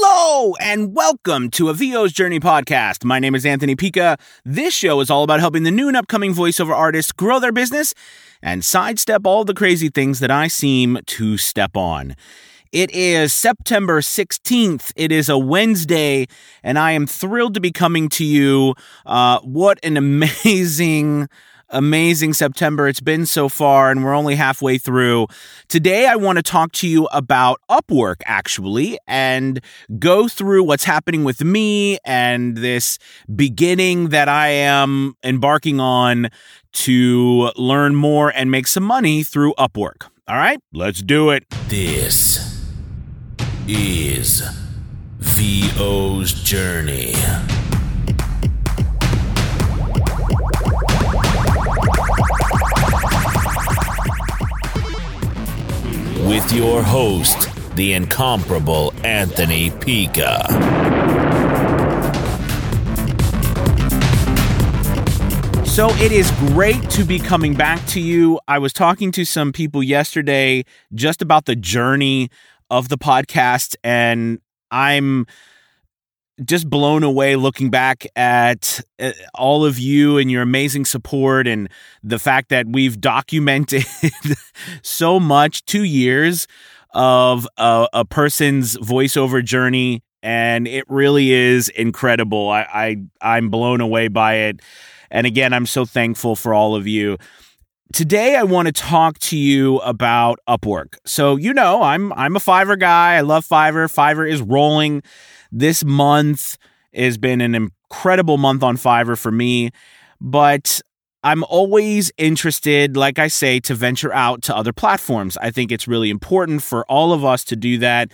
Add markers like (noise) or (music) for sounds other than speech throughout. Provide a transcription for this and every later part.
Hello and welcome to a VO's Journey podcast. My name is Anthony Pica. This show is all about helping the new and upcoming voiceover artists grow their business and sidestep all the crazy things that I seem to step on. It is September 16th. It is a Wednesday, and I am thrilled to be coming to you. Uh, what an (laughs) amazing amazing September it's been so far, and we're only halfway through. Today, I want to talk to you about Upwork, actually, and go through what's happening with me and this beginning that I am embarking on to learn more and make some money through Upwork. All right, let's do it. This is VO's Journey. With your host, the incomparable Anthony Pica. So it is great to be coming back to you. I was talking to some people yesterday just about the journey of the podcast, and I'm just blown away looking back at uh, all of you and your amazing support and the fact that we've documented (laughs) so much two years of a, a, person's voiceover journey and it really is incredible I, I i'm blown away by it and again i'm so thankful for all of you Today I want to talk to you about Upwork. So you know, I'm I'm a Fiverr guy. I love Fiverr. Fiverr is rolling this month has been an incredible month on Fiverr for me, but I'm always interested, like I say, to venture out to other platforms. I think it's really important for all of us to do that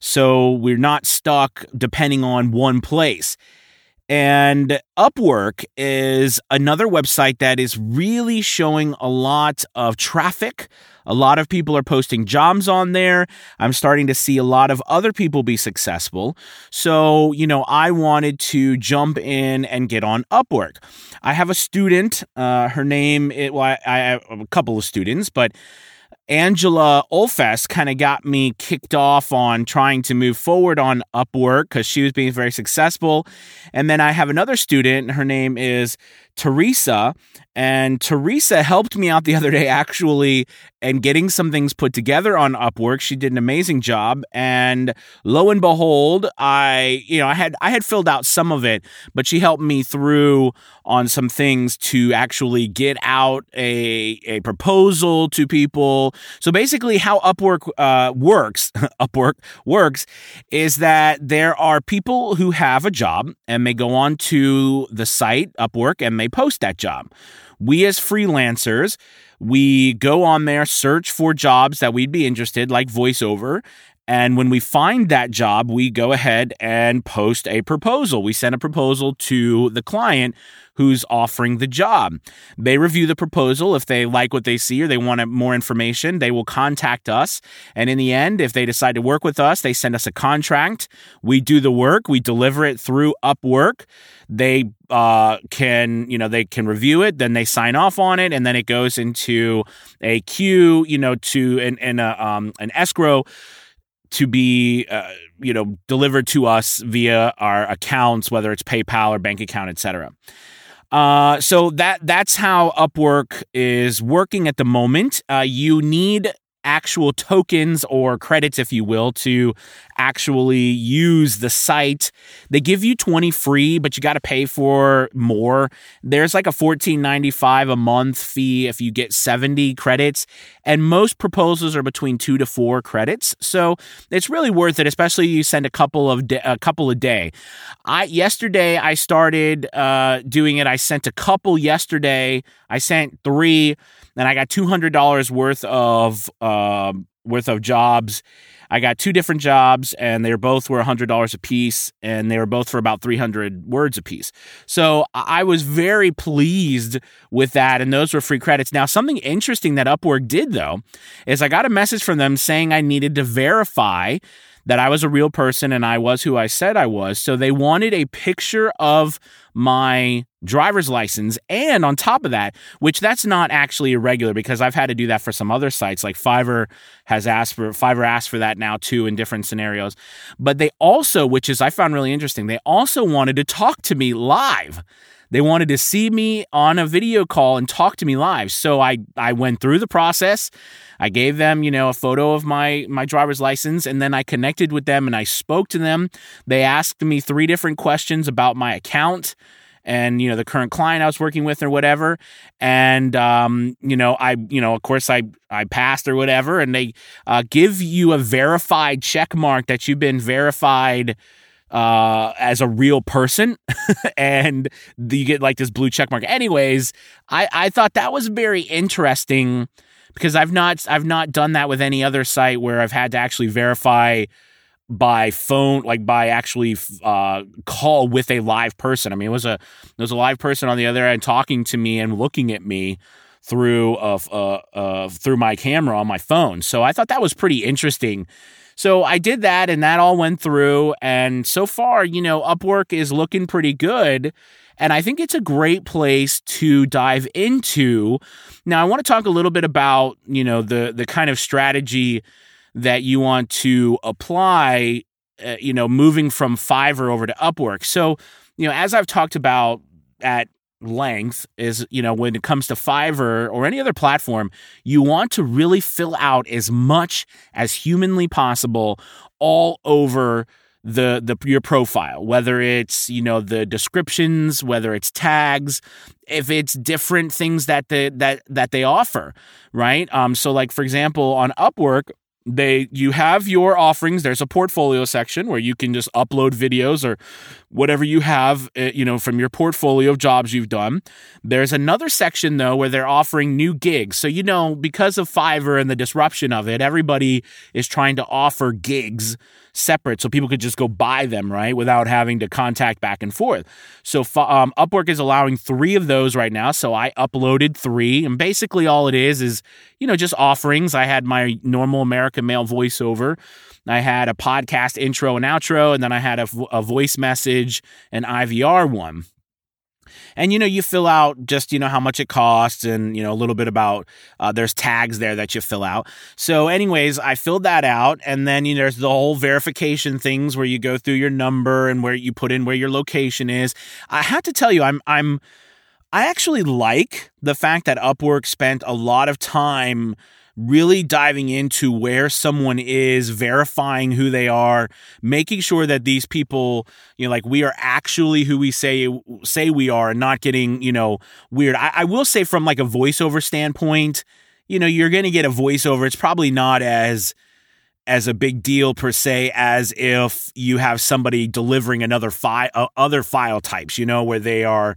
so we're not stuck depending on one place. And Upwork is another website that is really showing a lot of traffic, a lot of people are posting jobs on there. I'm starting to see a lot of other people be successful. So, you know, I wanted to jump in and get on Upwork. I have a student. Uh, her name, it, well, I, I have a couple of students, but Angela Olfest kind of got me kicked off on trying to move forward on Upwork because she was being very successful. And then I have another student. Her name is Teresa. And Teresa helped me out the other day actually and getting some things put together on Upwork. She did an amazing job. And lo and behold, I, you know, I had I had filled out some of it, but she helped me through on some things to actually get out a a proposal to people. So basically how Upwork uh, works, (laughs) Upwork works is that there are people who have a job and they go on to the site Upwork and they post that job. We as freelancers, we go on there, search for jobs that we'd be interested, like voiceover, and when we find that job, we go ahead and post a proposal. We send a proposal to the client who's offering the job. They review the proposal. If they like what they see or they want more information, they will contact us. And in the end, if they decide to work with us, they send us a contract. We do the work, we deliver it through Upwork. They uh, can, you know, they can review it, then they sign off on it, and then it goes into a queue, you know, to an, an, uh, um, an escrow to be uh, you know delivered to us via our accounts whether it's paypal or bank account etc uh, so that that's how upwork is working at the moment. Uh, you need actual tokens or credits, if you will, to actually use the site. They give you 20 free, but you got to pay for more. There's like a 14.95 a month fee if you get 70 credits, and most proposals are between 2 to 4 credits. So, it's really worth it, especially you send a couple of de- a couple a day. I yesterday I started uh, doing it. I sent a couple yesterday. I sent 3 and I got two hundred dollars worth of uh, worth of jobs. I got two different jobs, and they both were hundred dollars a piece, and they were both for about three hundred words a piece. So I was very pleased with that, and those were free credits. Now, something interesting that Upwork did though is I got a message from them saying I needed to verify that I was a real person and I was who I said I was. So they wanted a picture of my driver's license and on top of that which that's not actually irregular because i've had to do that for some other sites. Like fiverr has asked for fiverr asked for that now too in different scenarios. But they also which is i found really interesting they also wanted to talk to me live they wanted to see me on a video call and talk to me live. So I I went through the process. I gave them, you know, a photo of my my driver's license and then I connected with them and I spoke to them. They asked me three different questions about my account and you know the current client I was working with or whatever. And um, you know, I you know, of course, I I passed or whatever, and they uh, give you a verified check mark that you've been verified uh, as a real person (laughs) and you get like this blue check mark. Anyways, I, I thought that was very interesting because I've not I've not done that with any other site where I've had to actually verify by phone like by actually uh, call with a live person. I mean, it was a it was a live person on the other end talking to me and looking at me through uh, uh, uh, through my camera on my phone. So I thought that was pretty interesting so I did that and that all went through. And so far, you know, Upwork is looking pretty good. And I think it's a great place to dive into. Now, I want to talk a little bit about, you know, the the kind of strategy that you want to apply, uh, you know, moving from Fiverr over to Upwork. So, you know, as I've talked about at length is, you know, when it comes to Fiverr or any other platform, you want to really fill out as much as humanly possible all over the the your profile whether it's you know the descriptions whether it's tags if it's different things that the that that they offer right? Um so like for example on upwork they you have your offerings. There's a portfolio section where you can just upload videos or whatever you have eh, you know from your portfolio of jobs you've done. There's another section though where they're offering new gigs. So you know because of fiverr and the disruption of it everybody is trying to offer gigs separate so people could just go buy them, right? Without having to contact back and forth. So um, Upwork is allowing three of those right now. So I uploaded three. And basically all it is is, you know, just offerings. I had my normal American male voiceover. I had a podcast intro and outro, and then I had a, a voice message and IVR one and you know you fill out just you know how much it costs and you know a little bit about uh, there's tags there that you fill out. So anyways i filled that out and then you know, there's the whole verification things where you go through your number and where you put in where your location is. I have to tell you i'm i'm i actually like the fact that upwork spent a lot of time really diving into where someone is, verifying who they are, making sure that these people, you know, like we are actually who we say say we are, and not getting, you know, weird. I, I will say from like a voiceover standpoint, you know, you're going to get a voiceover. It's probably not as as a big deal per se as if you have somebody delivering another file, uh, other file types, you know, where they are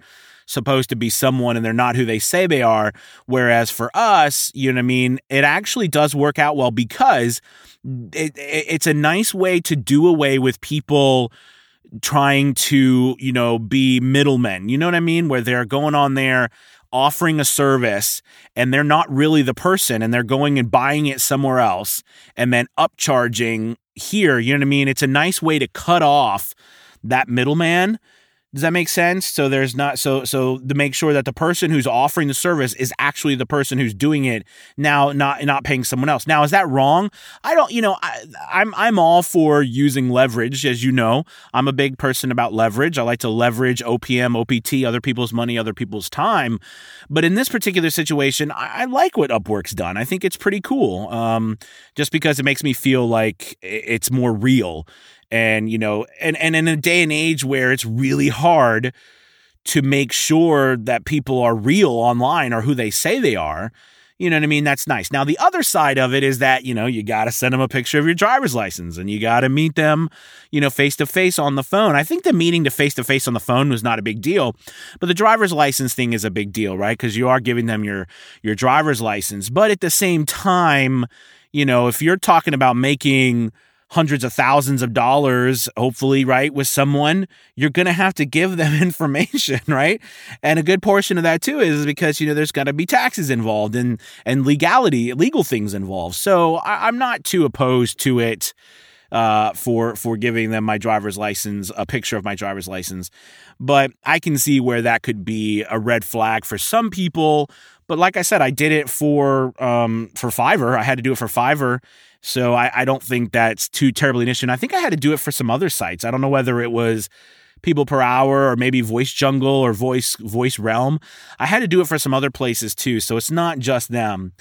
supposed to be someone and they're not who they say they are. Whereas for us, you know what I mean? It actually does work out well because it, it, it's a nice way to do away with people trying to, you know, be middlemen. You know what I mean? Where they're going on there offering a service and they're not really the person and they're going and buying it somewhere else and then upcharging here. You know what I mean? It's a nice way to cut off that middleman does that make sense? So there's not so so to make sure that the person who's offering the service is actually the person who's doing it now, not not paying someone else. Now, is that wrong? I don't. You know, I, I'm I'm all for using leverage, as you know. I'm a big person about leverage. I like to leverage OPM, OPT, other people's money, other people's time. But in this particular situation, I, I like what Upwork's done. I think it's pretty cool. Um, just because it makes me feel like it's more real and you know and and in a day and age where it's really hard to make sure that people are real online or who they say they are you know what I mean? That's nice. Now, the other side of it is that, you know, you got to send them a picture of your driver's license and you got to meet them, you know, face to face on the phone. I think the meeting to face to face on the phone was not a big deal, but the driver's license thing is a big deal, right? Because you are giving them your, your driver's license. But at the same time, you know, if you're talking about making, hundreds of thousands of dollars, hopefully, right, with someone, you're going to have to give them (laughs) information, right? And a good portion of that too is because, you know, there's got to be taxes involved and, and legality, legal things involved. So I, I'm not too opposed to it uh, for for giving them my driver's license, a picture of my driver's license. But I can see where that could be a red flag for some people. But like I said, I did it for um, for Fiverr. I had to do it for Fiverr. So I, I don't think that's too terribly an issue. And I think I had to do it for some other sites. I don't know whether it was people per hour or maybe voice jungle or voice voice realm. I had to do it for some other places too. So it's not just them.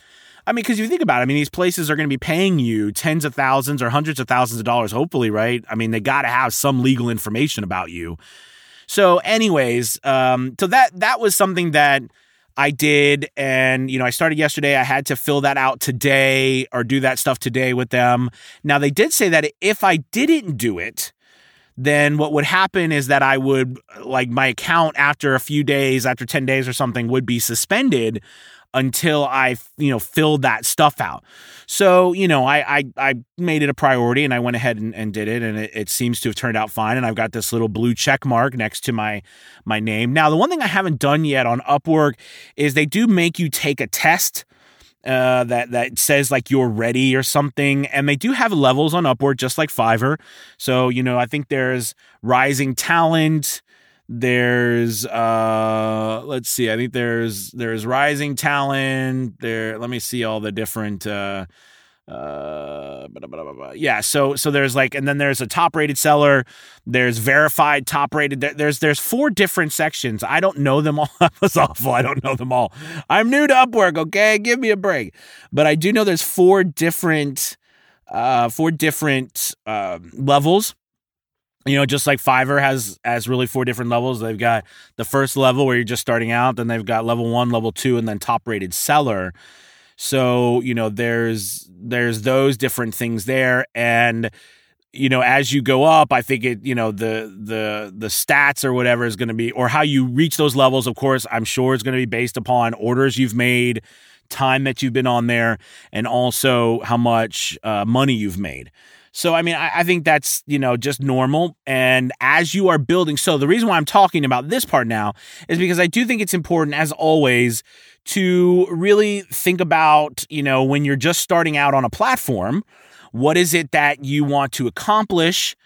I mean because you think about it i mean these places are going to be paying you tens of thousands or hundreds of thousands of dollars hopefully right? I mean they got to have some legal information about you. So anyways um so that that was something that I did. And, you know, I started yesterday. I had to fill that out today or do that stuff today with them. Now, they did say that if I didn't do it, then what would happen is that I would, like, my account after a few days, after 10 days or something, would be suspended until I, you know, filled that stuff out. So, you know, I I, I made it a priority and I went ahead and, and did it, and it, it, seems to have turned out fine. And I've got this little blue check mark next to my my name. Now, the one thing I haven't done yet on Upwork is they do make you take a test. Uh, that that says like you're ready or something, and they do have levels on Upwork, just like Fiverr. So you know, I think there's rising talent, there's uh let's see i think there's there's rising talent there let me see all the different uh uh blah, blah, blah, yeah so so there's like and then there's a top rated seller there's verified top rated there's there's four different sections. I don't know them (laughs) all. That was awful. I don't know them all. I'm new to upwork okay? Give me a break. But i do know there's four different uh four different uh levels you know, just like Fiverr has has really four different levels. They've got the first level where you're just starting out, then they've got level one, level two, and then top rated seller. So you know, there's there's those different things there, and you know, as you go up, I think it, you know, the the the stats or whatever is going to be, or how you reach those levels. Of course, I'm sure is going to be based upon orders you've made, time that you've been on there, and also how much uh, money you've made. So, I mean, I, I, think that's, you know, just normal. And as you are building, so the reason why I'm talking about this part now is because I do think it's important, as always, to really think about, you know, when you're just starting out on a platform, what is it that you want to accomplish?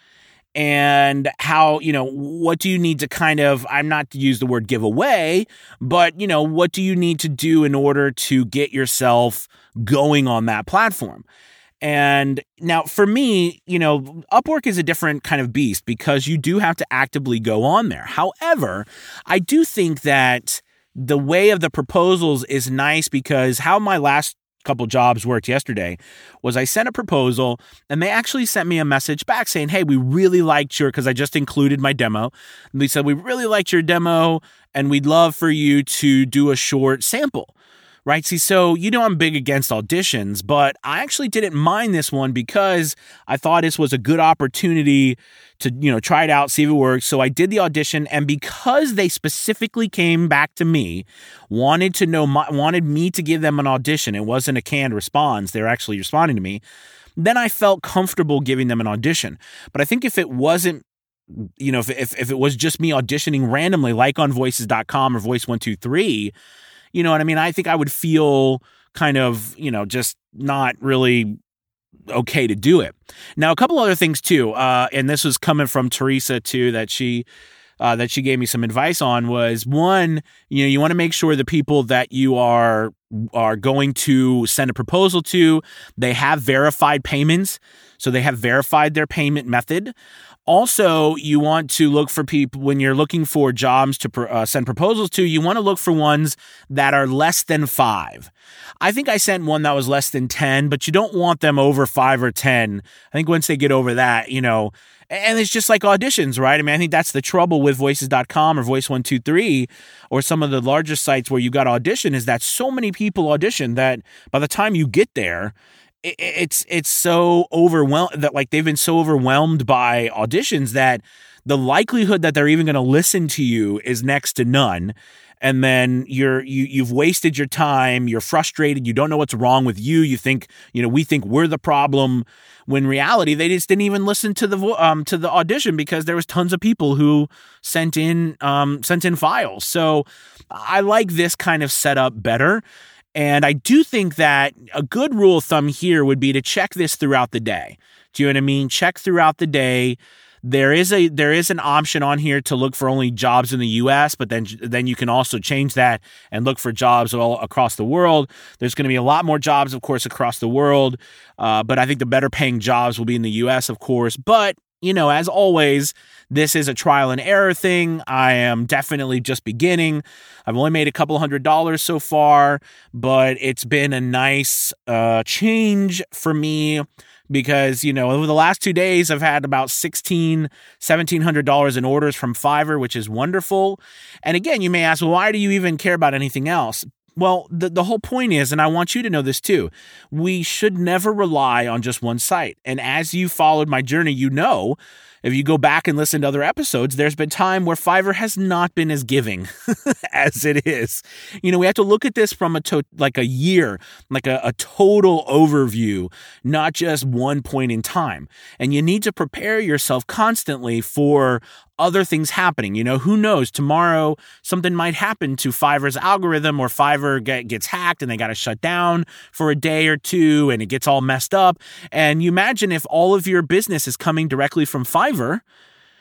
and how you know what do you need to kind of i'm not to use the word giveaway but you know what do you need to do in order to get yourself going on that platform and now for me, you know, Upwork is a different kind of beast because you do have to actively go on there. However, I do think that the way of the proposals is nice because how my last couple jobs worked yesterday was I sent a proposal and they actually sent me a message back saying, Hey, we really liked your, because I just included my demo. And they said, We really liked your demo and we'd love for you to do a short sample right? See, so you know, I'm big against auditions, but I actually didn't mind this one because I thought this was a good opportunity to, you know, try it out, see if it works. So I did the audition, and because they specifically came back to me, wanted to know, my, wanted me to give them an audition. It wasn't a canned response; they're actually responding to me. Then I felt comfortable giving them an audition. But I think if it wasn't you know, if, if, if it was just me auditioning randomly, like on voices.com or voice123, you know what I mean? I think I would feel kind of, you know, just not really okay to do it. Now, a couple other things too, uh, and this was coming from Teresa too, that she uh, that she gave me some advice on was one, you know, you want to make sure the people that you are are going to send a proposal to, they have verified payments, so they have verified their payment method. Also, you want to look for people when you're looking for jobs to uh, send proposals to, you want to look for ones that are less than five. I think I sent one that was less than 10, but you don't want them over five or 10. I think once they get over that, you know, and it's just like auditions, right? I mean, I think that's the trouble with voices.com or voice123 or some of the larger sites where you got audition is that so many people audition that by the time you get there, it's it's so overwhelmed that like they've been so overwhelmed by auditions that the likelihood that they're even going to listen to you is next to none and then you're you you've wasted your time you're frustrated you don't know what's wrong with you you think you know we think we're the problem when reality they just didn't even listen to the um to the audition because there was tons of people who sent in um sent in files so i like this kind of setup better and I do think that a good rule of thumb here would be to check this throughout the day. Do you know what I mean? Check throughout the day. There is a there is an option on here to look for only jobs in the U.S., but then then you can also change that and look for jobs all across the world. There's going to be a lot more jobs, of course, across the world, uh, but I think the better paying jobs will be in the U.S., of course. But you know, as always, this is a trial and error thing. I am definitely just beginning. I've only made a couple hundred dollars so far, but it's been a nice uh, change for me because, you know, over the last two days, I've had about $1,600, $1,700 in orders from Fiverr, which is wonderful. And again, you may ask, well, why do you even care about anything else? Well, the, the whole point is, and I want you to know this too, we should never rely on just one site. And as you followed my journey, you know if you go back and listen to other episodes, there's been time where Fiverr has not been as giving (laughs) as it is. You know, we have to look at this from a to- like a year, like a, a total overview, not just one point in time. And you need to prepare yourself constantly for other things happening. You know, who knows? Tomorrow something might happen to Fiverr's algorithm or Fiverr get, gets hacked and they got to shut down for a day or two and it gets all messed up. And you imagine if all of your business is coming directly from Fiverr.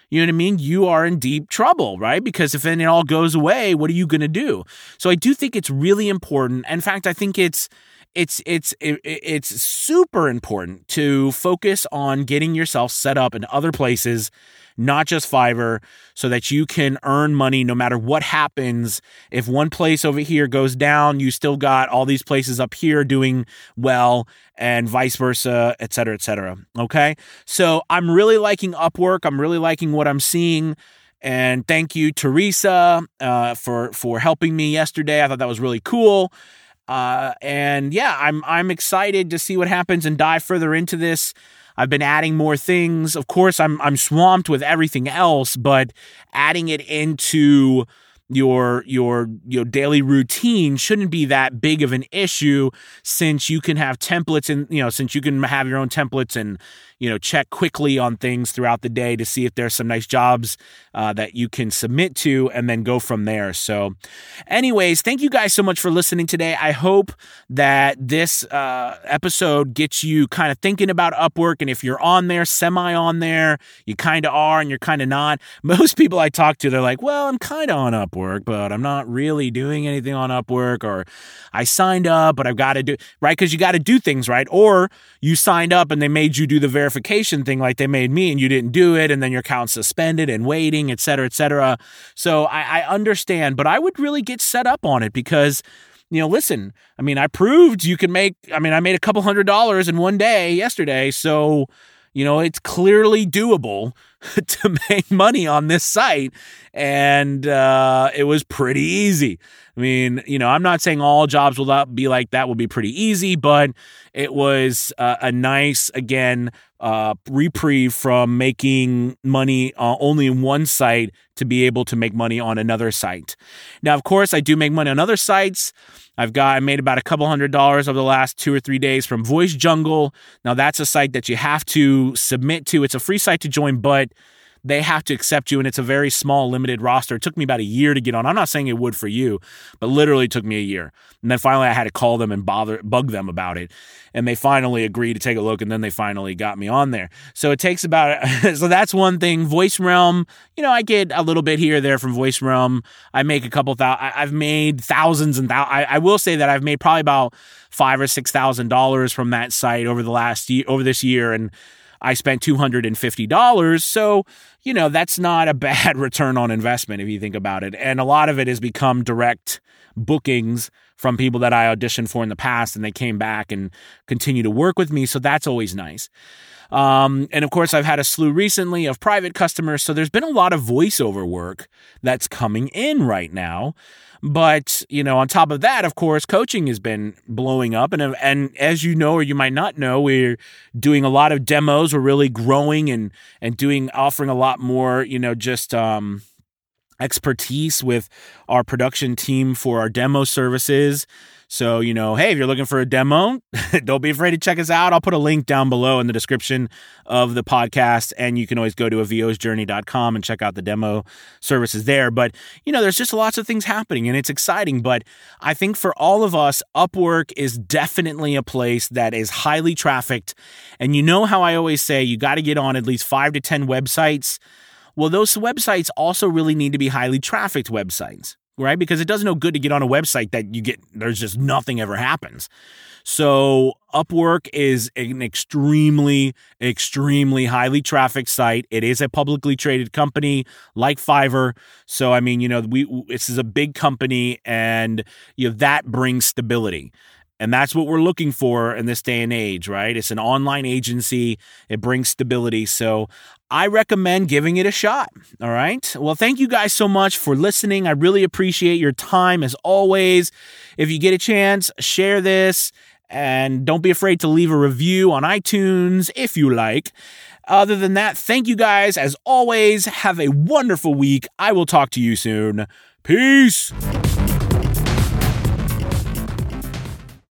You know what I mean? You are in deep trouble, right? Because if then it all goes away, what are you going to do? So I do think it's really important. In fact, I think it's it's it's it's super important to focus on getting yourself set up in other places not just Fiverr, so that you can earn money no matter what happens. If one place over here goes down, you still got all these places up here doing well, and vice versa, et cetera, et cetera. Okay. So I'm really liking Upwork. I'm really liking what I'm seeing. And thank you, Teresa, uh, for for helping me yesterday. I thought that was really cool. Uh, and yeah, I'm I'm excited to see what happens and dive further into this. I've been adding more things. Of course, I'm I'm swamped with everything else, but adding it into your your your daily routine shouldn't be that big of an issue since you can have templates and you know since you can have your own templates and you know check quickly on things throughout the day to see if there's some nice jobs uh, that you can submit to and then go from there. So anyways thank you guys so much for listening today. I hope that this uh, episode gets you kind of thinking about upwork and if you're on there semi on there you kind of are and you're kind of not. (laughs) Most people i talk to they're like well i'm kind of on upwork but i'm not really doing anything on upwork or i signed up but i've got to do right because you got to do things right or you signed up and they made you do the verification thing like they made me and you didn't do it and then your account's suspended and waiting, et cetera, et cetera. So I, I understand, but I would really get set up on it because you know, listen, I mean, I proved you can make, I mean, I made a couple hundred dollars in one day yesterday. So, you know, it's clearly doable (laughs) to make money on this site. And uh, it was pretty easy. I mean, you know, I'm not saying all jobs will not be like that will be pretty easy, but it was uh, a nice, again, uh, reprieve from making money uh, only in one site to be able to make money on another site. Now, of course, I do make money on other sites. I've got I made about a couple hundred dollars over the last two or three days from Voice Jungle. Now that's a site that you have to submit to. It's a free site to join, but they have to accept you and it's a very small limited roster. It took me about a year to get on. I'm not saying it would for you, but literally took me a year. And then finally I had to call them and bother bug them about it. And they finally agreed to take a look and then they finally got me on there. So it takes about (laughs) so that's one thing. Voice Realm, you know, I get a little bit here or there from Voice Realm. I make a couple thousand I've made thousands and thousands. I, I will say that I've made probably about five or six thousand dollars from that site over the last year over this year and I spent $250. So, you know, that's not a (laughs) bad return on investment if you think about it. And a lot of it has become direct bookings from people that I auditioned for in the past and they came back and continue to work with me. So that's always nice. Um, and of course, I've had a slew recently of private customers. So there's been a lot of voiceover work that's coming in right now. But, you know, on top of that, of course, coaching has been blowing up. And, and as you know, or you might not know, we're doing a lot of demos. We're really growing and, and doing, offering a lot more, you know, just, um, expertise with our production team for our demo services. So, you know, hey, if you're looking for a demo, (laughs) don't be afraid to check us out. I'll put a link down below in the description of the podcast, and you can always go to avosjourney.com and check out the demo services there. But, you know, there's just lots of things happening and it's exciting. But I think for all of us, Upwork is definitely a place that is highly trafficked. And you know how I always say you got to get on at least five to 10 websites. Well, those websites also really need to be highly trafficked websites right? Because it does no good to get on a website that you get, there's just nothing ever happens. So Upwork is an extremely, extremely highly trafficked site. It is a publicly traded company like Fiverr. So, I mean, you know, we, this is a big company and, you know, that brings stability. And that's what we're looking for in this day and age, right? It's an online agency, it brings stability. So I recommend giving it a shot. All right. Well, thank you guys so much for listening. I really appreciate your time as always. If you get a chance, share this and don't be afraid to leave a review on iTunes if you like. Other than that, thank you guys as always. Have a wonderful week. I will talk to you soon. Peace.